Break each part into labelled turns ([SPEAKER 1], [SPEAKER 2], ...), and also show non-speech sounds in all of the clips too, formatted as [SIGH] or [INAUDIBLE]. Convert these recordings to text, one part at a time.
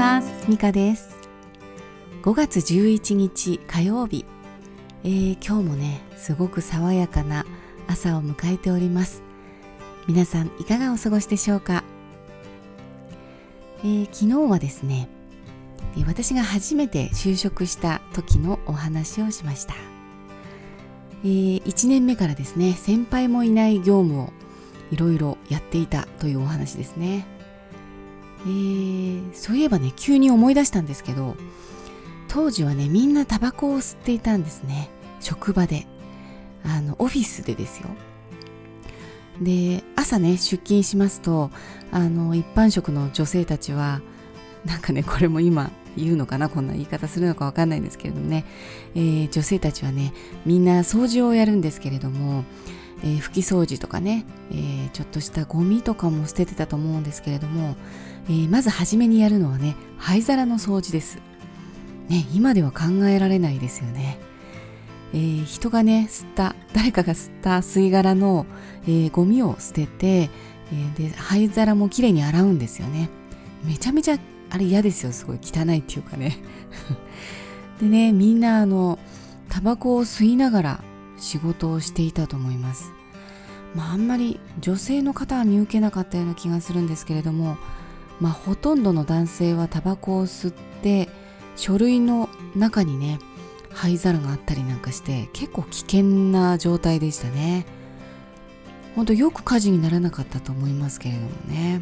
[SPEAKER 1] ます。ミカです。5月11日火曜日、えー、今日もねすごく爽やかな朝を迎えております。皆さんいかがお過ごしでしょうか、えー、昨日はですね私が初めて就職した時のお話をしました、えー、1年目からですね先輩もいない業務をいろいろやっていたというお話ですね。えー、そういえばね急に思い出したんですけど当時はねみんなタバコを吸っていたんですね。職場で。あのオフィスでですよ。で朝ね出勤しますとあの一般職の女性たちはなんかねこれも今言うのかなこんな言い方するのかわかんないんですけれどもね、えー、女性たちはねみんな掃除をやるんですけれども、えー、拭き掃除とかね、えー、ちょっとしたゴミとかも捨ててたと思うんですけれどもえー、まず初めにやるのはね灰皿の掃除です、ね、今では考えられないですよね、えー、人がね吸った誰かが吸った吸い殻の、えー、ゴミを捨てて、えー、で灰皿もきれいに洗うんですよね。めちゃめちゃあれ嫌ですよすごい。汚いっていうかね。[LAUGHS] でねみんなあのタバコを吸いながら仕事をしていたと思います。まああんまり女性の方は見受けなかったような気がするんですけれどもまあ、ほとんどの男性はタバコを吸って書類の中にね灰皿があったりなんかして結構危険な状態でしたね。ほんとよく火事にならなかったと思いますけれどもね、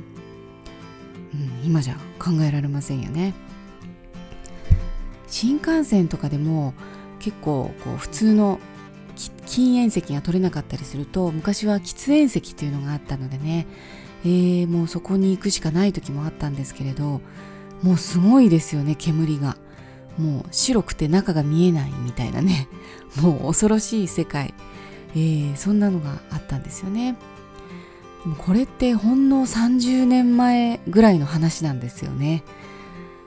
[SPEAKER 1] うん、今じゃ考えられませんよね。新幹線とかでも結構こう普通の禁煙席が取れなかったりすると昔は喫煙席っていうのがあったのでねえー、もうそこに行くしかない時もあったんですけれどもうすごいですよね煙が。もう白くて中が見えないみたいなね。[LAUGHS] もう恐ろしい世界、えー、そんなのがあったんですよね。これってほんの30年前ぐらいの話なんですよね。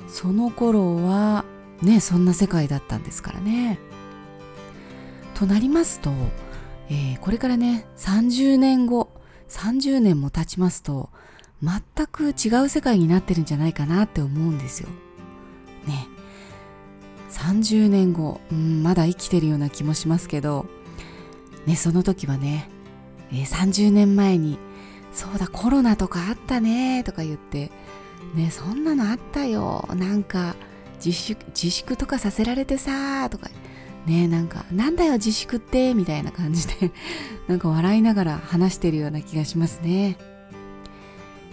[SPEAKER 1] その頃はねそんな世界だったんですからね。となりますと、えー、これからね30年後30年も経ちますと全く違う世界になってるんじゃないかなって思うんですよ。ね。30年後、うん、まだ生きてるような気もしますけど、ね、その時はね、えー、30年前に、そうだ、コロナとかあったね、とか言って、ね、そんなのあったよ、なんか、自粛、自粛とかさせられてさ、とかねなんかなんだよ自粛ってみたいな感じで [LAUGHS] なんか笑いながら話してるような気がしますね、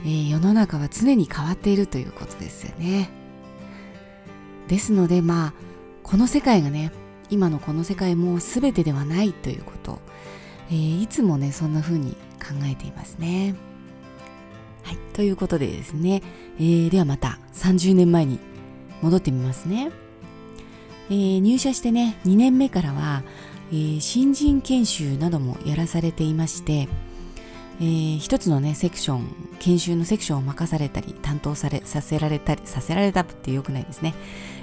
[SPEAKER 1] えー、世の中は常に変わっているということですよね。ですのでまあこの世界がね今のこの世界も全てではないということ、えー、いつもねそんな風に考えていますね。はいということでですね、えー、ではまた30年前に戻ってみますね。えー、入社してね2年目からは、えー、新人研修などもやらされていまして、えー、一つのねセクション研修のセクションを任されたり担当されさせられたりさせられたってよくないですね、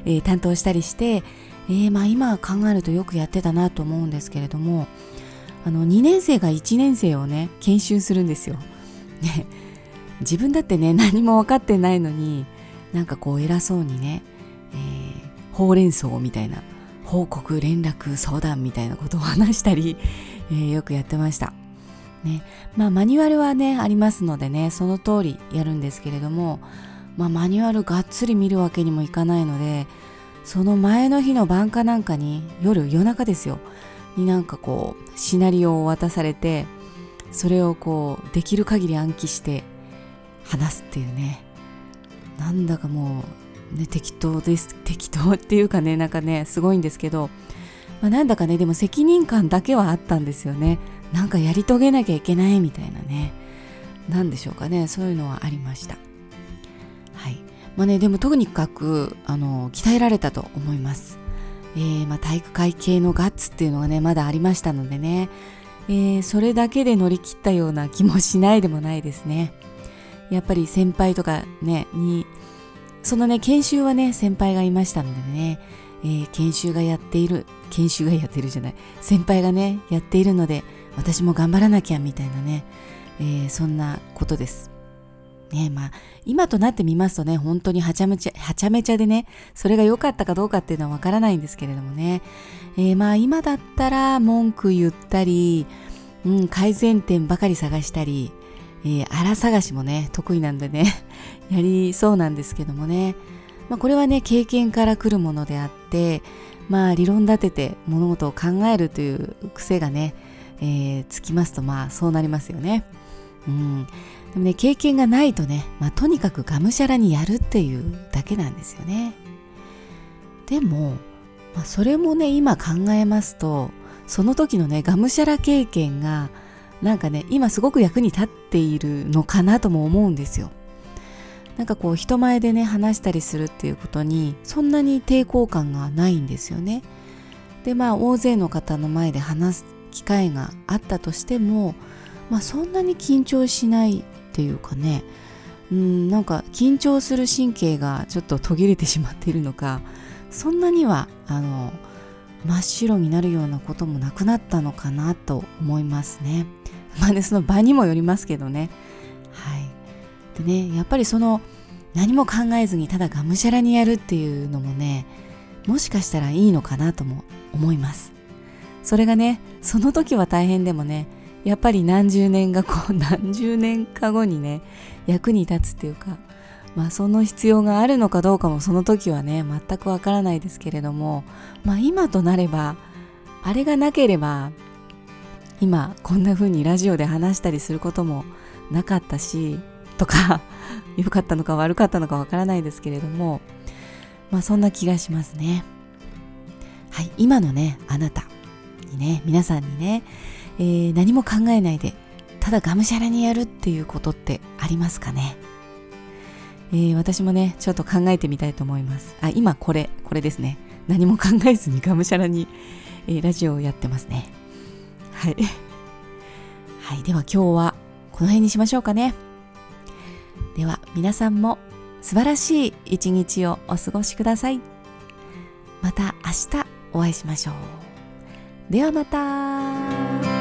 [SPEAKER 1] えー、担当したりして、えー、まあ今考えるとよくやってたなと思うんですけれどもあの2年生が1年生をね研修するんですよ。ね自分だってね何も分かってないのになんかこう偉そうにね、えーほうれん草みたいな報告連絡相談みたいなことを話したり、[LAUGHS] えー、よくやってました。ね、まあマニュアルはねありますのでねその通りやるんですけれども、まあ、マニュアルがっつり見るわけにもいかないのでその前の日の晩かなんかに夜夜中ですよ。になんかこうシナリオを渡されてそれをこうできる限り暗記して話すっていうね。なんだかもうね、適当です適当っていうかねなんかねすごいんですけど、まあ、なんだかねでも責任感だけはあったんですよね。なんかやり遂げなきゃいけないみたいなね。何でしょうかねそういうのはありました。はい。まあねでもとにかくあの鍛えられたと思います。えー、まあ、体育会系のガッツっていうのがねまだありましたのでね、えー、それだけで乗り切ったような気もしないでもないですね。やっぱり先輩とかねにそのね、研修はね、先輩がいましたのでね、えー、研修がやっている、研修がやってるじゃない、先輩がね、やっているので、私も頑張らなきゃみたいなね、えー、そんなことです。ねまあ今となってみますとね本当にはちゃめちゃはちゃめちゃでねそれが良かったかどうかっていうのはわからないんですけれどもね、えー、まあ今だったら文句言ったり、うん、改善点ばかり探したり、えー、荒探しもね得意なんでね [LAUGHS] やりそうなんですけどもね、まあ、これはね経験から来るものであってまあ理論立てて物事を考えるという癖がね、えー、つきますとまあそうなりますよね。うん、でもね経験がないとね、まあ、とにかくがむしゃらにやるっていうだけなんですよね。でも、まあ、それもね今考えますとその時のねがむしゃら経験がなんかね今すごく役に立っているのかなとも思うんですよなんかこう人前でね話したりするっていうことにそんなに抵抗感がないんですよねでまあ大勢の方の前で話す機会があったとしてもまあ、そんなに緊張しないっていうかねうんなんか緊張する神経がちょっと途切れてしまっているのかそんなにはあの真っ白になるようなこともなくなったのかなと思いますね。まあねその場にもよりますけどね。はい。でねやっぱりその何も考えずにただがむしゃらにやるっていうのもねもしかしたらいいのかなとも思います。それがねその時は大変でもねやっぱり何十年がこう [LAUGHS] 何十年か後にね役に立つっていうかまあその必要があるのかどうかもその時はね全くわからないですけれどもまあ今となればあれがなければ今こんな風にラジオで話したりすることもなかったしとか [LAUGHS] 良かったのか悪かったのかわからないですけれどもまあそんな気がしますね。はい今のねあなたにね皆さんにねえー、何も考えないでただがむしゃらにやるっていうことってありますかね、えー、私もねちょっと考えてみたいと思います。あ今これこれですね。何も考えずにがむしゃらに、えー、ラジオをやってますね。はい。はいでは今日はこの辺にしましょうかね。では皆さんも素晴らしい一日をお過ごしください。また明日お会いしましょう。ではまた。